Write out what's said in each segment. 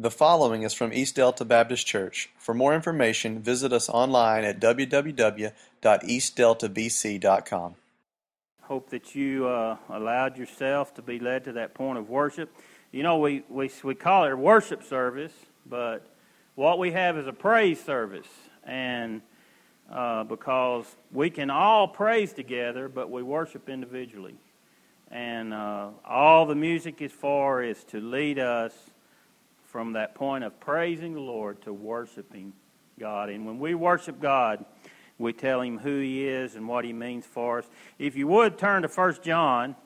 The following is from East Delta Baptist Church. For more information, visit us online at www.eastdeltabc.com. Hope that you uh, allowed yourself to be led to that point of worship. You know, we, we, we call it a worship service, but what we have is a praise service. And uh, because we can all praise together, but we worship individually. And uh, all the music is for is to lead us from that point of praising the Lord to worshiping God. And when we worship God, we tell Him who He is and what He means for us. If you would turn to 1 John,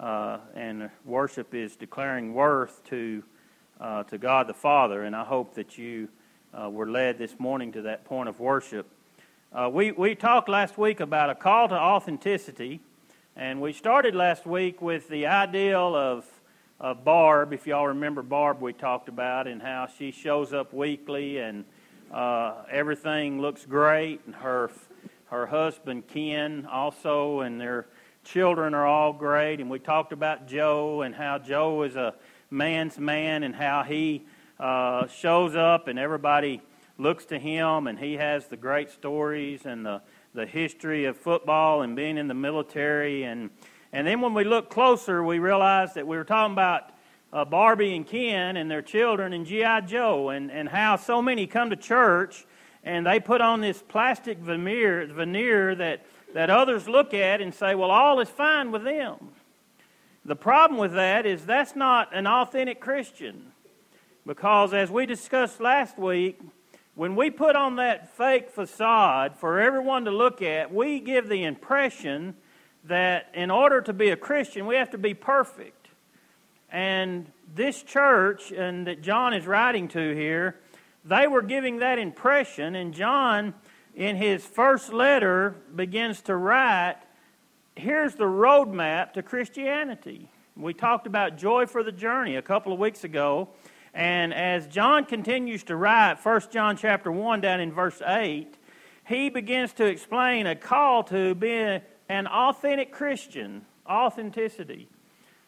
uh, and worship is declaring worth to, uh, to God the Father, and I hope that you uh, were led this morning to that point of worship. Uh, we, we talked last week about a call to authenticity, and we started last week with the ideal of uh, Barb, if y'all remember Barb, we talked about, and how she shows up weekly and uh, everything looks great. And her her husband Ken also, and their children are all great. And we talked about Joe and how Joe is a man's man and how he uh, shows up and everybody looks to him and he has the great stories and the the history of football and being in the military and and then when we look closer, we realize that we were talking about uh, Barbie and Ken and their children and G.I. Joe and, and how so many come to church and they put on this plastic veneer, veneer that, that others look at and say, well, all is fine with them. The problem with that is that's not an authentic Christian. Because as we discussed last week, when we put on that fake facade for everyone to look at, we give the impression that in order to be a Christian, we have to be perfect. And this church, and that John is writing to here, they were giving that impression. And John, in his first letter, begins to write here's the roadmap to Christianity. We talked about joy for the journey a couple of weeks ago. And as John continues to write, 1 John chapter 1 down in verse 8, he begins to explain a call to be an authentic Christian, authenticity.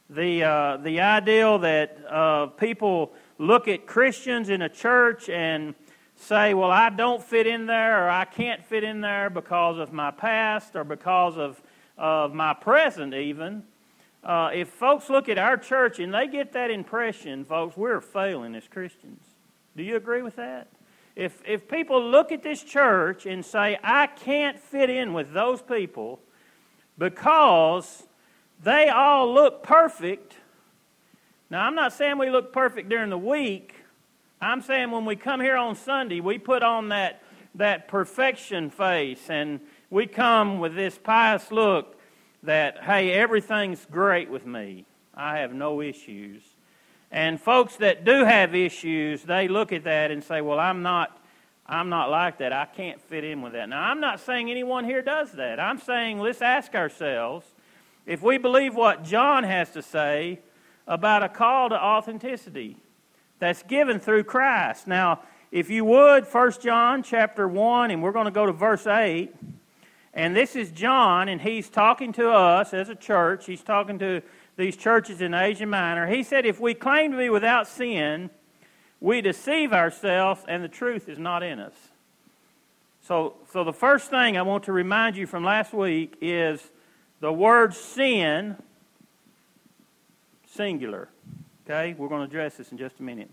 The, uh, the ideal that uh, people look at Christians in a church and say, well, I don't fit in there or I can't fit in there because of my past or because of, of my present, even. Uh, if folks look at our church and they get that impression, folks, we're failing as Christians. Do you agree with that? If, if people look at this church and say, I can't fit in with those people, because they all look perfect. Now, I'm not saying we look perfect during the week. I'm saying when we come here on Sunday, we put on that, that perfection face and we come with this pious look that, hey, everything's great with me. I have no issues. And folks that do have issues, they look at that and say, well, I'm not I'm not like that. I can't fit in with that. Now, I'm not saying anyone here does that. I'm saying let's ask ourselves if we believe what John has to say about a call to authenticity that's given through Christ. Now, if you would, 1 John chapter 1, and we're going to go to verse 8. And this is John, and he's talking to us as a church. He's talking to these churches in Asia Minor. He said, If we claim to be without sin, we deceive ourselves and the truth is not in us. So, so the first thing I want to remind you from last week is the word sin, singular. Okay? We're going to address this in just a minute.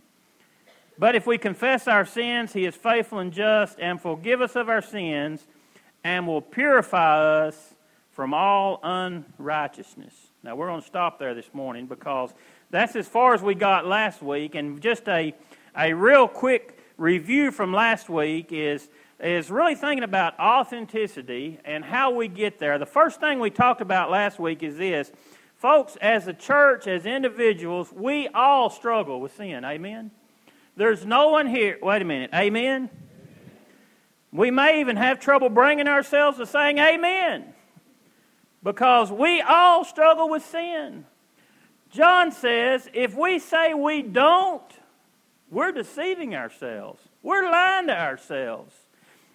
But if we confess our sins, he is faithful and just and forgive us of our sins and will purify us from all unrighteousness. Now, we're going to stop there this morning because that's as far as we got last week. And just a a real quick review from last week is, is really thinking about authenticity and how we get there. The first thing we talked about last week is this. Folks, as a church, as individuals, we all struggle with sin. Amen? There's no one here. Wait a minute. Amen? We may even have trouble bringing ourselves to saying amen because we all struggle with sin. John says if we say we don't, we're deceiving ourselves. We're lying to ourselves.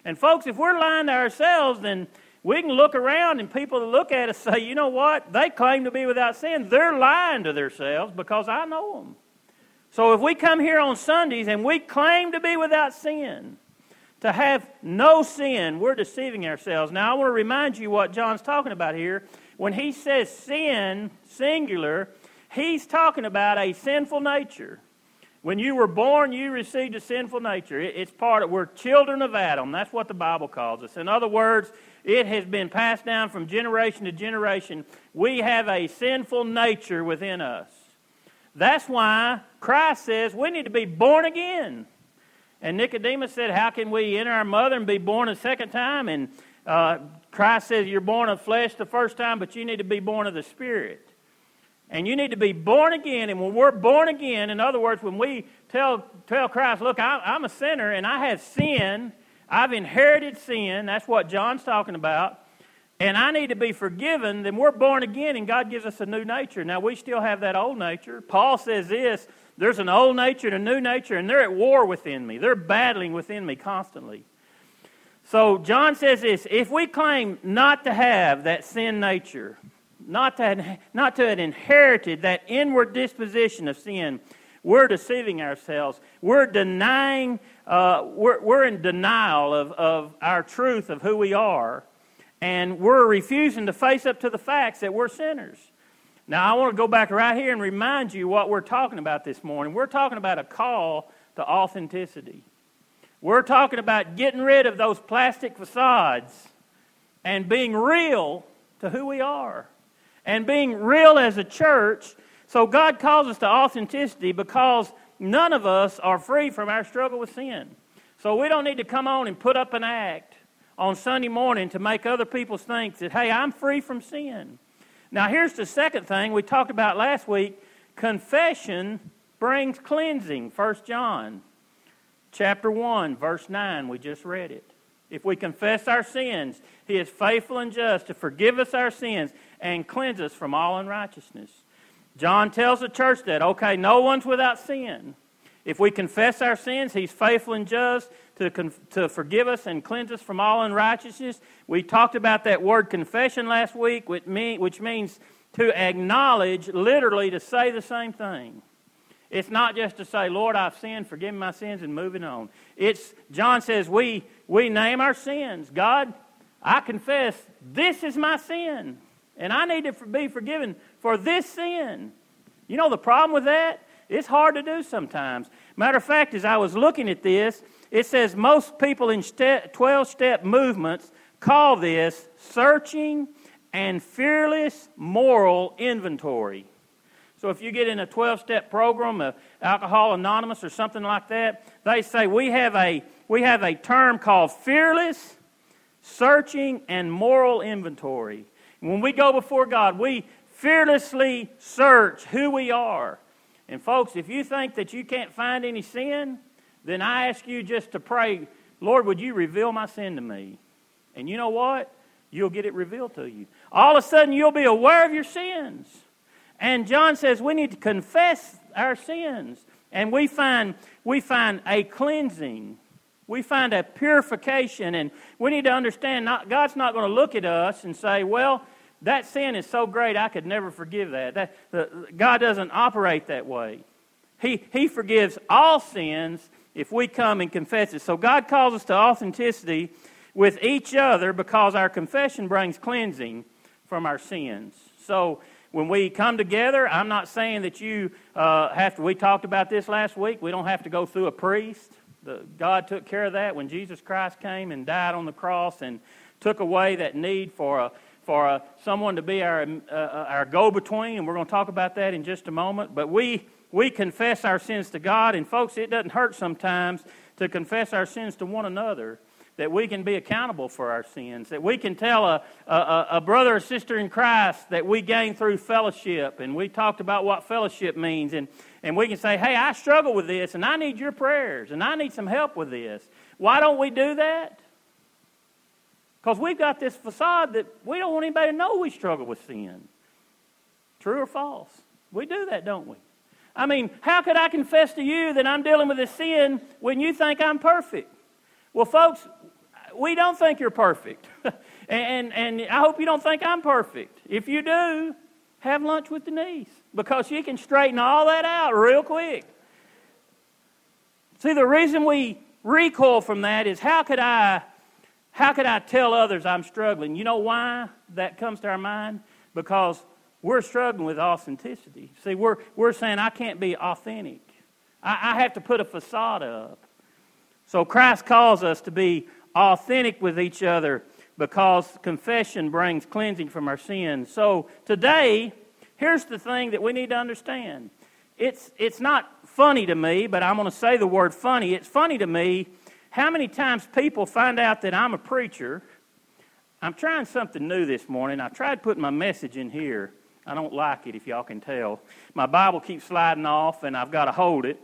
And, folks, if we're lying to ourselves, then we can look around and people that look at us say, you know what? They claim to be without sin. They're lying to themselves because I know them. So if we come here on Sundays and we claim to be without sin, to have no sin, we're deceiving ourselves. Now, I want to remind you what John's talking about here. When he says sin, singular, he's talking about a sinful nature. When you were born, you received a sinful nature. It's part of, we're children of Adam. That's what the Bible calls us. In other words, it has been passed down from generation to generation. We have a sinful nature within us. That's why Christ says we need to be born again. And Nicodemus said, How can we enter our mother and be born a second time? And uh, Christ says, You're born of flesh the first time, but you need to be born of the Spirit. And you need to be born again. And when we're born again, in other words, when we tell, tell Christ, Look, I, I'm a sinner and I have sin, I've inherited sin, that's what John's talking about and I need to be forgiven, then we're born again and God gives us a new nature. Now, we still have that old nature. Paul says this there's an old nature and a new nature, and they're at war within me. They're battling within me constantly. So, John says this if we claim not to have that sin nature, not to, not to have inherited that inward disposition of sin, we're deceiving ourselves. We're denying, uh, we're, we're in denial of, of our truth of who we are and we're refusing to face up to the facts that we're sinners. Now, I want to go back right here and remind you what we're talking about this morning. We're talking about a call to authenticity. We're talking about getting rid of those plastic facades and being real to who we are and being real as a church. So, God calls us to authenticity because none of us are free from our struggle with sin. So, we don't need to come on and put up an act on Sunday morning to make other people think that, hey, I'm free from sin. Now, here's the second thing we talked about last week confession brings cleansing. 1 John chapter 1, verse 9, we just read it. If we confess our sins, he is faithful and just to forgive us our sins and cleanse us from all unrighteousness. John tells the church that, okay, no one's without sin. If we confess our sins, he's faithful and just to, to forgive us and cleanse us from all unrighteousness. We talked about that word confession last week, which, mean, which means to acknowledge, literally to say the same thing. It's not just to say, Lord, I've sinned, forgive my sins, and moving on. It's, John says, we, we name our sins. God, I confess this is my sin, and I need to be forgiven for this sin. You know the problem with that? It's hard to do sometimes. Matter of fact, as I was looking at this, it says most people in 12 step movements call this searching and fearless moral inventory. So if you get in a 12 step program, of Alcohol Anonymous or something like that, they say we have a, we have a term called fearless, searching, and moral inventory. When we go before God, we fearlessly search who we are. And folks, if you think that you can't find any sin, then I ask you just to pray, Lord, would you reveal my sin to me? And you know what? You'll get it revealed to you. All of a sudden, you'll be aware of your sins. And John says we need to confess our sins. And we find, we find a cleansing. We find a purification. And we need to understand not, God's not going to look at us and say, well, that sin is so great I could never forgive that. that the, God doesn't operate that way. He, he forgives all sins if we come and confess it. So God calls us to authenticity with each other because our confession brings cleansing from our sins. So when we come together, I'm not saying that you uh, have to, we talked about this last week, we don't have to go through a priest. The, God took care of that when Jesus Christ came and died on the cross and took away that need for a for a, someone to be our, uh, our go between, and we're going to talk about that in just a moment. But we we confess our sins to God. And folks, it doesn't hurt sometimes to confess our sins to one another. That we can be accountable for our sins. That we can tell a, a, a brother or sister in Christ that we gain through fellowship. And we talked about what fellowship means. And, and we can say, hey, I struggle with this, and I need your prayers, and I need some help with this. Why don't we do that? Because we've got this facade that we don't want anybody to know we struggle with sin. True or false? We do that, don't we? I mean, how could I confess to you that I'm dealing with a sin when you think I'm perfect? Well, folks, we don't think you're perfect. and, and I hope you don't think I'm perfect. If you do, have lunch with Denise because she can straighten all that out real quick. See, the reason we recoil from that is how could I how could I tell others I'm struggling? You know why that comes to our mind? Because we're struggling with authenticity. See, we're, we're saying I can't be authentic. I, I have to put a facade up. So Christ calls us to be authentic with each other because confession brings cleansing from our sins. So today, here's the thing that we need to understand. It's, it's not funny to me, but I'm going to say the word funny. It's funny to me how many times people find out that I'm a preacher. I'm trying something new this morning. I tried putting my message in here. I don't like it, if y'all can tell. My Bible keeps sliding off, and I've got to hold it.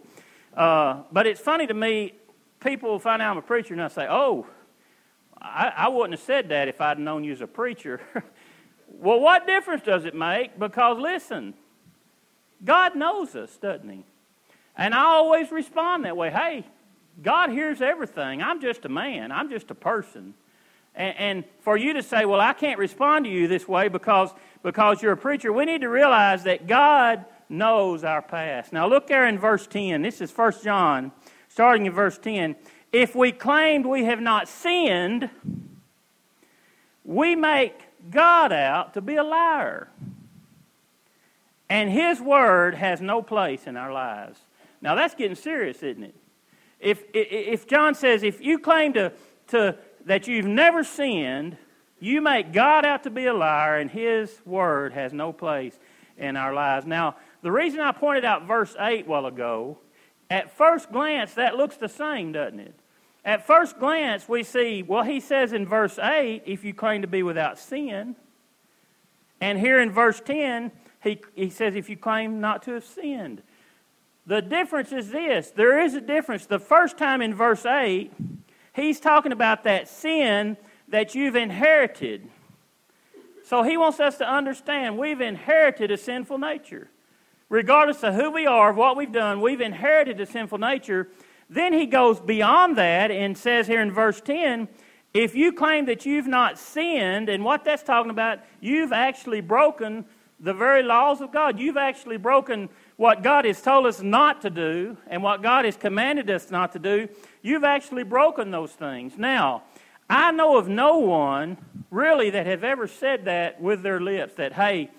Uh, but it's funny to me, people find out I'm a preacher, and I say, Oh, I, I wouldn't have said that if I'd known you as a preacher. well, what difference does it make? Because listen, God knows us, doesn't He? And I always respond that way. Hey, God hears everything. I'm just a man, I'm just a person. And, and, for you to say, well, I can't respond to you this way because, because you're a preacher, we need to realize that God knows our past. Now, look there in verse 10. This is 1 John, starting in verse 10. If we claimed we have not sinned, we make God out to be a liar. And His Word has no place in our lives. Now, that's getting serious, isn't it? If, if John says, if you claim to, to, that you've never sinned, you make God out to be a liar, and His word has no place in our lives. Now, the reason I pointed out verse 8 while ago, at first glance, that looks the same, doesn't it? At first glance, we see, well, he says in verse 8, if you claim to be without sin. And here in verse 10, he, he says, if you claim not to have sinned. The difference is this there is a difference. The first time in verse 8, he's talking about that sin that you've inherited. So he wants us to understand we've inherited a sinful nature. Regardless of who we are, of what we've done, we've inherited a sinful nature. Then he goes beyond that and says here in verse 10 if you claim that you've not sinned, and what that's talking about, you've actually broken the very laws of God. You've actually broken what God has told us not to do and what God has commanded us not to do, you've actually broken those things. Now, I know of no one really that have ever said that with their lips that, hey,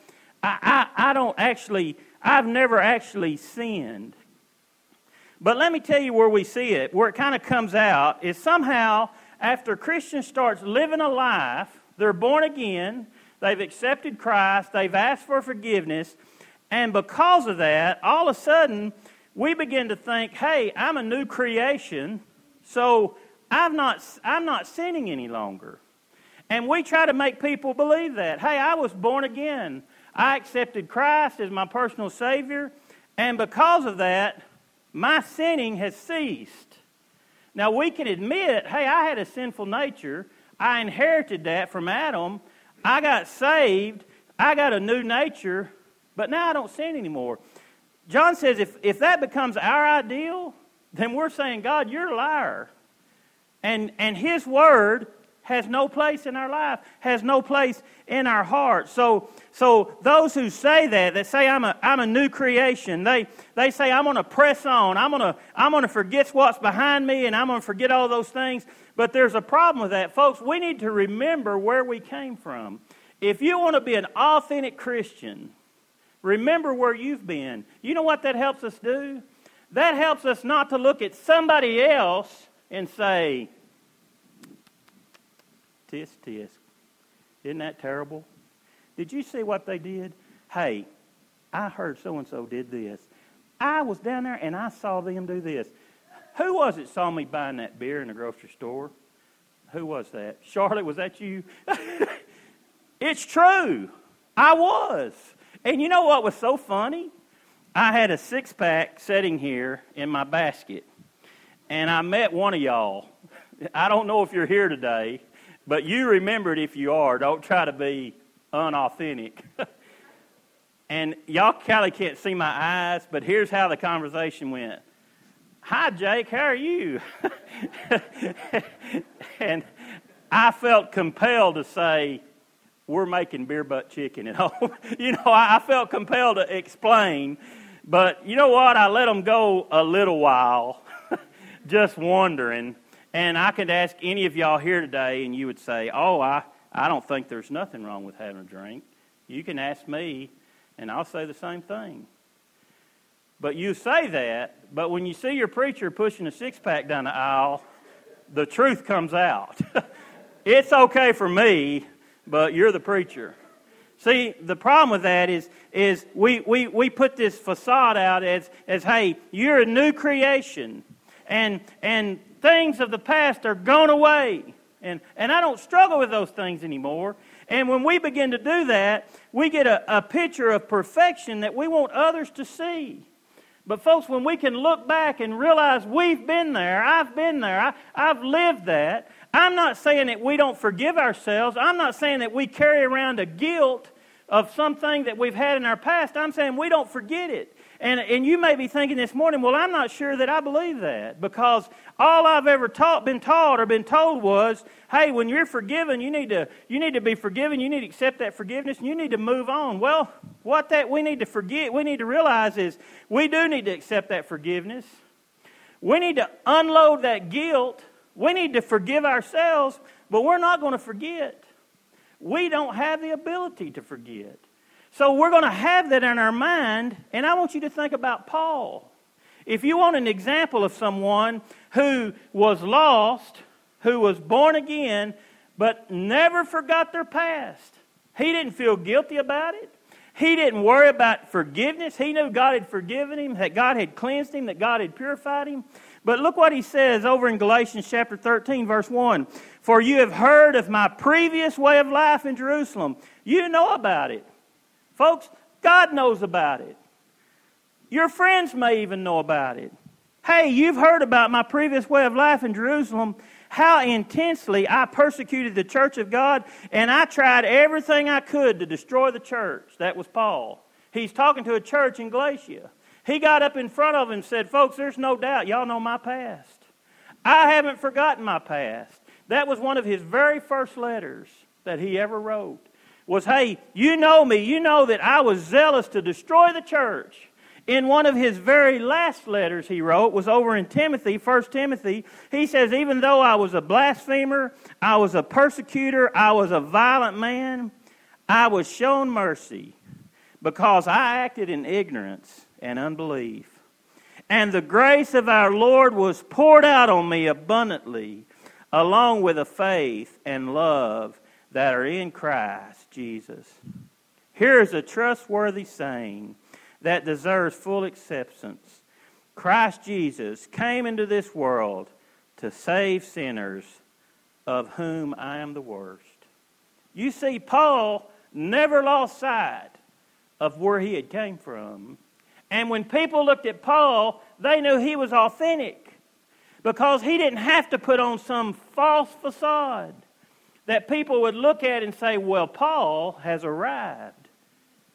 I, I, I don't actually, I've never actually sinned. But let me tell you where we see it, where it kind of comes out, is somehow after a Christian starts living a life, they're born again, they've accepted Christ, they've asked for forgiveness, and because of that, all of a sudden, we begin to think, hey, I'm a new creation, so I'm not, I'm not sinning any longer. And we try to make people believe that. Hey, I was born again. I accepted Christ as my personal Savior, and because of that, my sinning has ceased. Now, we can admit, hey, I had a sinful nature. I inherited that from Adam. I got saved. I got a new nature. But now I don't sin anymore. John says if, if that becomes our ideal, then we're saying, God, you're a liar. And, and His Word has no place in our life, has no place in our heart. So, so those who say that, that say I'm a, I'm a new creation, they, they say I'm going to press on, I'm going to I'm to forget what's behind me, and I'm going to forget all those things. But there's a problem with that. Folks, we need to remember where we came from. If you want to be an authentic Christian, Remember where you've been. You know what that helps us do? That helps us not to look at somebody else and say, tisk, tisk. Isn't that terrible? Did you see what they did? Hey, I heard so and so did this. I was down there and I saw them do this. Who was it saw me buying that beer in the grocery store? Who was that? Charlotte, was that you? it's true. I was. And you know what was so funny? I had a six pack sitting here in my basket, and I met one of y'all. I don't know if you're here today, but you remember it if you are. Don't try to be unauthentic. and y'all kind of can't see my eyes, but here's how the conversation went. Hi, Jake, how are you? and I felt compelled to say, we're making beer butt chicken at home. you know, I, felt compelled to explain, but you know what? I let them go a little while. just wondering, and I could ask any of y'all here today, and you would say, Oh, I, I don't think there's nothing wrong with having a drink. You can ask me, and I'll say the same thing. But you say that, but when you see your preacher pushing a six pack down the aisle, the truth comes out. it's okay for me, but you're the preacher. See, the problem with that is, is we, we, we put this facade out as, as, hey, you're a new creation, and, and things of the past are gone away. And, and I don't struggle with those things anymore. And when we begin to do that, we get a, a picture of perfection that we want others to see. But, folks, when we can look back and realize we've been there, I've been there, I, I've lived that, I'm not saying that we don't forgive ourselves. I'm not saying that we carry around a guilt of something that we've had in our past. I'm saying we don't forget it. And, and you may be thinking this morning, well, I'm not sure that I believe that because all I've ever taught, been taught or been told was, hey, when you're forgiven, you need to, you need to be forgiven. You need to accept that forgiveness and you need to move on. Well, what that we need to forget, we need to realize is we do need to accept that forgiveness. We need to unload that guilt. We need to forgive ourselves, but we're not going to forget. We don't have the ability to forget. So we're going to have that in our mind, and I want you to think about Paul. If you want an example of someone who was lost, who was born again, but never forgot their past, he didn't feel guilty about it. He didn't worry about forgiveness. He knew God had forgiven him, that God had cleansed him, that God had purified him. But look what he says over in Galatians chapter 13, verse 1. For you have heard of my previous way of life in Jerusalem. You know about it. Folks, God knows about it. Your friends may even know about it. Hey, you've heard about my previous way of life in Jerusalem, how intensely I persecuted the church of God, and I tried everything I could to destroy the church. That was Paul. He's talking to a church in Galatia. He got up in front of them and said, Folks, there's no doubt y'all know my past. I haven't forgotten my past. That was one of his very first letters that he ever wrote was, hey, you know me. You know that I was zealous to destroy the church. In one of his very last letters he wrote was over in Timothy, 1 Timothy. He says, even though I was a blasphemer, I was a persecutor, I was a violent man, I was shown mercy because I acted in ignorance and unbelief. And the grace of our Lord was poured out on me abundantly, along with the faith and love that are in Christ Jesus. Here is a trustworthy saying that deserves full acceptance. Christ Jesus came into this world to save sinners, of whom I am the worst. You see, Paul never lost sight of where he had came from. And when people looked at Paul, they knew he was authentic because he didn't have to put on some false facade that people would look at and say, well, Paul has arrived.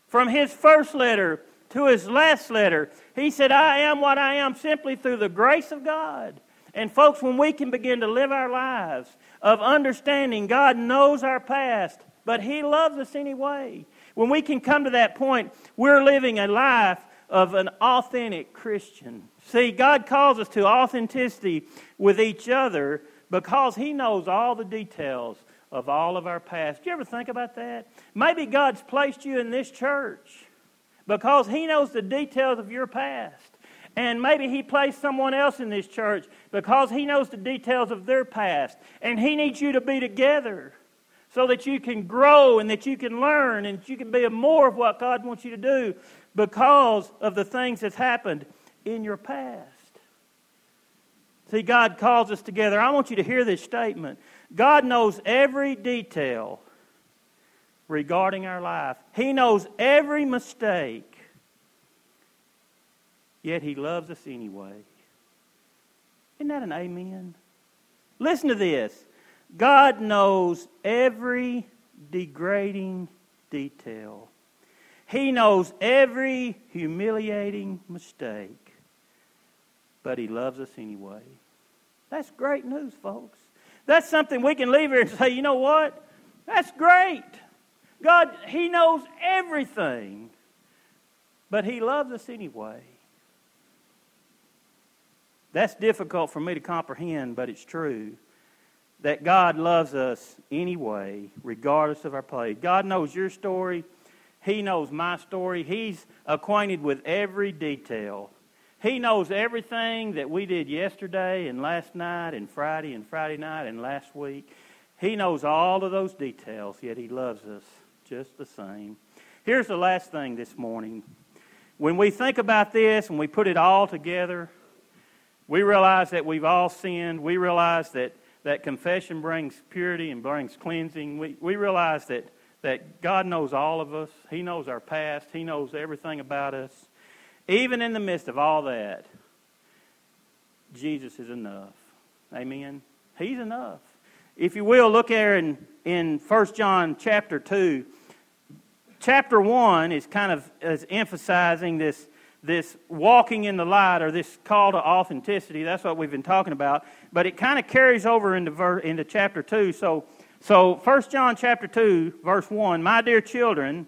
From his first letter to his last letter, he said, I am what I am simply through the grace of God. And, folks, when we can begin to live our lives of understanding God knows our past, but He loves us anyway, when we can come to that point, we're living a life of an authentic Christian. See, God calls us to authenticity with each other because He knows all the details of all of our past. Do you ever think about that? Maybe God's placed you in this church because He knows the details of your past. And maybe He placed someone else in this church because He knows the details of their past. And He needs you to be together so that you can grow and that you can learn and you can be more of what God wants you to do because of the things that's happened in your past. See, God calls us together. I want you to hear this statement. God knows every detail regarding our life, He knows every mistake, yet He loves us anyway. Isn't that an amen? Listen to this God knows every degrading detail. He knows every humiliating mistake, but He loves us anyway. That's great news, folks. That's something we can leave here and say, you know what? That's great. God, He knows everything, but He loves us anyway. That's difficult for me to comprehend, but it's true. That God loves us anyway, regardless of our place. God knows your story. He knows my story. He's acquainted with every detail. He knows everything that we did yesterday and last night and Friday and Friday night and last week. He knows all of those details, yet He loves us just the same. Here's the last thing this morning. When we think about this and we put it all together, we realize that we've all sinned. We realize that, that confession brings purity and brings cleansing. We, we realize that, that God knows all of us. He knows our past. He knows everything about us. Even in the midst of all that, Jesus is enough. Amen. He's enough. If you will, look there in, in 1 John chapter 2. Chapter 1 is kind of is emphasizing this, this walking in the light or this call to authenticity. That's what we've been talking about. But it kind of carries over into, ver, into chapter 2. So, so 1 John chapter 2, verse 1 My dear children,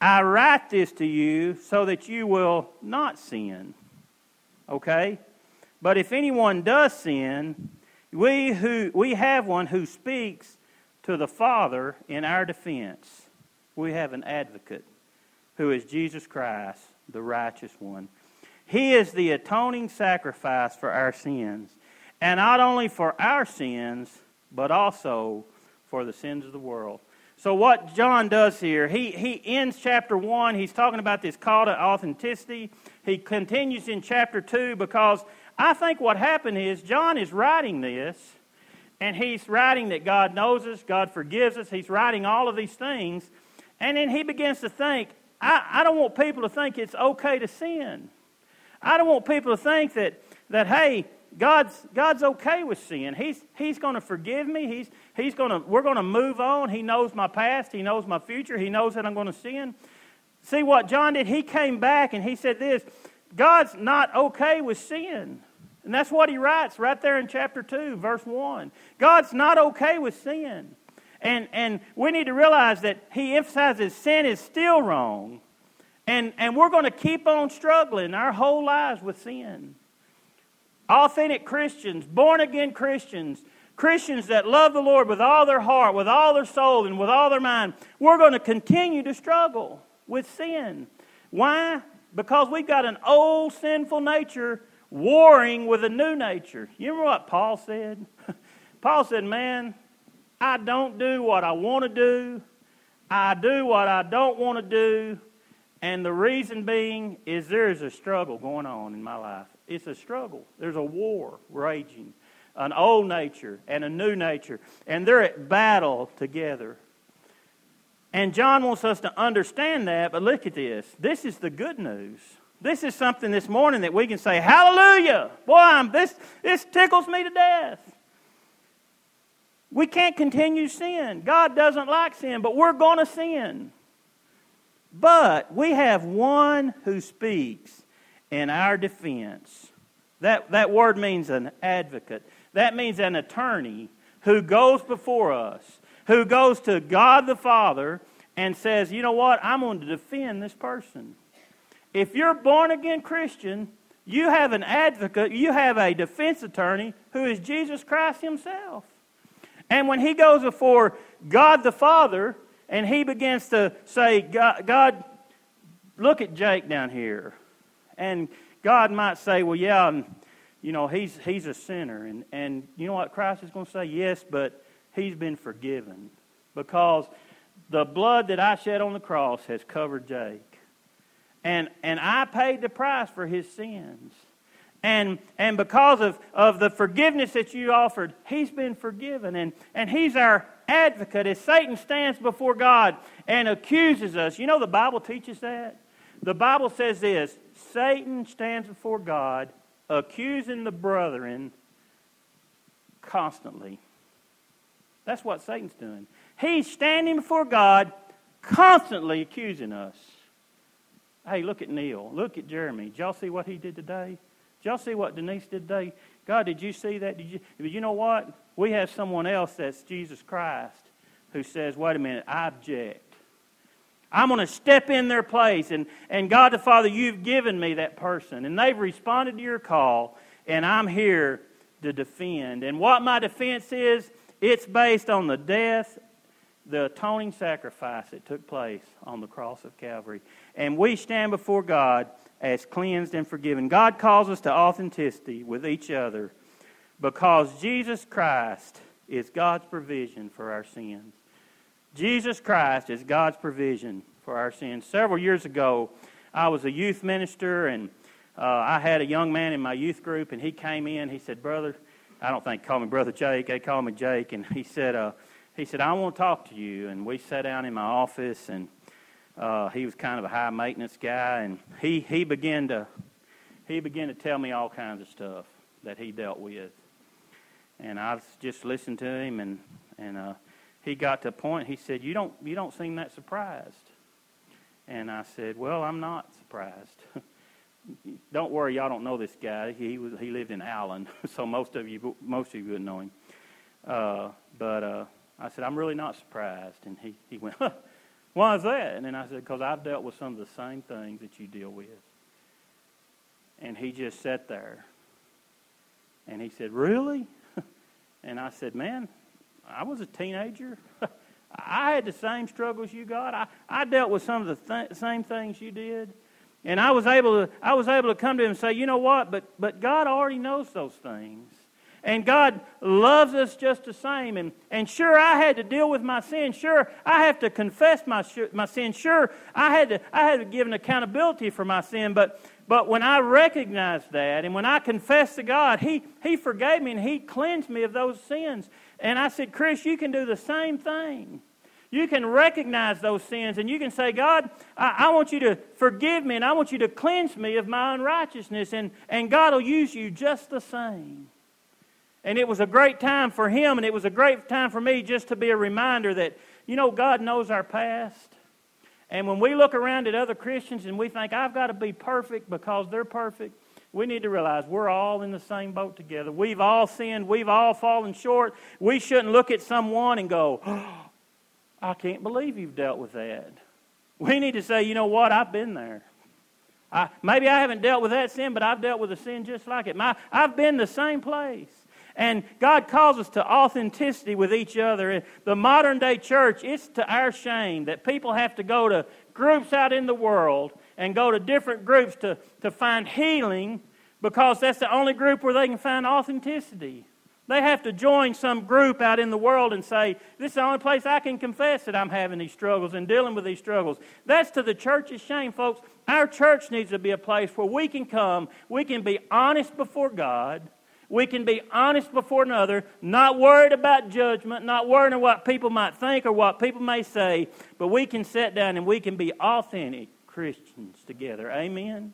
I write this to you so that you will not sin. Okay? But if anyone does sin, we, who, we have one who speaks to the Father in our defense. We have an advocate who is Jesus Christ, the righteous one. He is the atoning sacrifice for our sins, and not only for our sins, but also for the sins of the world. So, what John does here, he, he ends chapter 1. He's talking about this call to authenticity. He continues in chapter 2 because I think what happened is John is writing this, and he's writing that God knows us, God forgives us. He's writing all of these things. And then he begins to think, I, I don't want people to think it's okay to sin. I don't want people to think that, that hey, God's, God's okay with sin. He's, he's going to forgive me. He's, he's gonna, we're going to move on. He knows my past. He knows my future. He knows that I'm going to sin. See what John did? He came back and he said this God's not okay with sin. And that's what he writes right there in chapter 2, verse 1. God's not okay with sin. And, and we need to realize that he emphasizes sin is still wrong. And, and we're going to keep on struggling our whole lives with sin authentic Christians, born again Christians, Christians that love the Lord with all their heart, with all their soul, and with all their mind, we're going to continue to struggle with sin. Why? Because we've got an old sinful nature warring with a new nature. You remember what Paul said? Paul said, Man, I don't do what I want to do, I do what I don't want to do, and the reason being is there is a struggle going on in my life. It's a struggle. There's a war raging, an old nature and a new nature, and they're at battle together. And John wants us to understand that, but look at this. This is the good news. This is something this morning that we can say, Hallelujah! Boy, I'm, this, this tickles me to death. We can't continue sin. God doesn't like sin, but we're going to sin. But we have one who speaks in our defense. That, that word means an advocate. That means an attorney who goes before us, who goes to God the Father and says, you know what, I'm going to defend this person. If you're born again Christian, you have an advocate, you have a defense attorney who is Jesus Christ Himself. And when He goes before God the Father and He begins to say, God, God look at Jake down here. And God might say, well, yeah, um, you know, he's, he's a sinner. And, and you know what Christ is going to say? Yes, but he's been forgiven because the blood that I shed on the cross has covered Jake. And, and I paid the price for his sins. And, and because of, of the forgiveness that you offered, he's been forgiven. And, and he's our advocate as Satan stands before God and accuses us. You know, the Bible teaches that. The Bible says this Satan stands before God accusing the brethren constantly. That's what Satan's doing. He's standing before God constantly accusing us. Hey, look at Neil. Look at Jeremy. Did y'all see what he did today? Did y'all see what Denise did today? God, did you see that? Did you? But you know what? We have someone else that's Jesus Christ who says, wait a minute, I object. I'm going to step in their place. And, and God the Father, you've given me that person. And they've responded to your call. and I'm here to defend. And what my defense is, it's based on the death, the atoning sacrifice that took place on the cross of Calvary. And we stand before God as cleansed and forgiven. God calls us to authenticity with each other because Jesus Christ is God's provision for our sins. Jesus Christ is God's provision for our sins. Several years ago, I was a youth minister, and uh, I had a young man in my youth group, and he came in. He said, "Brother, I don't think call me Brother Jake. They call me Jake." And he said, uh, "He said I want to talk to you." And we sat down in my office, and uh, he was kind of a high maintenance guy, and he he began to he began to tell me all kinds of stuff that he dealt with, and I just listened to him, and and uh, he got to a point. He said, "You don't you don't seem that surprised." And I said, Well, I'm not surprised. don't worry, y'all don't know this guy. He was he lived in Allen, so most of you most of you wouldn't know him. Uh, but uh, I said, I'm really not surprised. And he, he went, Why is that? And then I said, Because I've dealt with some of the same things that you deal with. And he just sat there. And he said, Really? and I said, Man, I was a teenager. I had the same struggles you got. I, I dealt with some of the th- same things you did. And I was able to I was able to come to him and say, you know what, but but God already knows those things. And God loves us just the same. And, and sure, I had to deal with my sin. Sure, I have to confess my, my sin. Sure, I had, to, I had to give an accountability for my sin. But, but when I recognized that and when I confessed to God, he, he forgave me and He cleansed me of those sins. And I said, Chris, you can do the same thing. You can recognize those sins and you can say, God, I, I, want you to forgive me and I want you to cleanse me of my unrighteousness. And, and God will use you just the same. And it was a great time for him and it was a great time for me just to be a reminder that, you know, God knows our past. And when we look around at other Christians and we think, I've got to be perfect because they're perfect, we need to realize we're all in the same boat together. We've all sinned. We've all fallen short. We shouldn't look at someone and go, oh, I can't believe you've dealt with that. We need to say, you know what? I've been there. I, maybe I haven't dealt with that sin, but I've dealt with a sin just like it. My, I've been the same place. And God calls us to authenticity with each other. The modern day church, it's to our shame that people have to go to groups out in the world and go to different groups to, to find healing because that's the only group where they can find authenticity. They have to join some group out in the world and say, This is the only place I can confess that I'm having these struggles and dealing with these struggles. That's to the church's shame, folks. Our church needs to be a place where we can come, we can be honest before God, we can be honest before another, not worried about judgment, not worried what people might think or what people may say, but we can sit down and we can be authentic Christians together. Amen?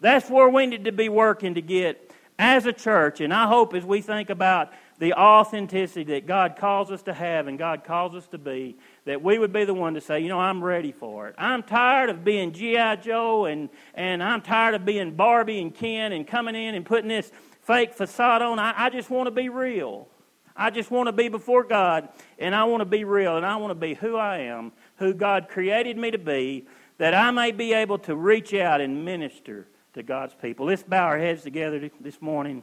That's where we need to be working to get as a church. And I hope as we think about the authenticity that God calls us to have and God calls us to be, that we would be the one to say, you know, I'm ready for it. I'm tired of being G.I. Joe and, and I'm tired of being Barbie and Ken and coming in and putting this fake facade on. I, I just want to be real. I just want to be before God and I want to be real and I want to be who I am, who God created me to be, that I may be able to reach out and minister to God's people. Let's bow our heads together this morning.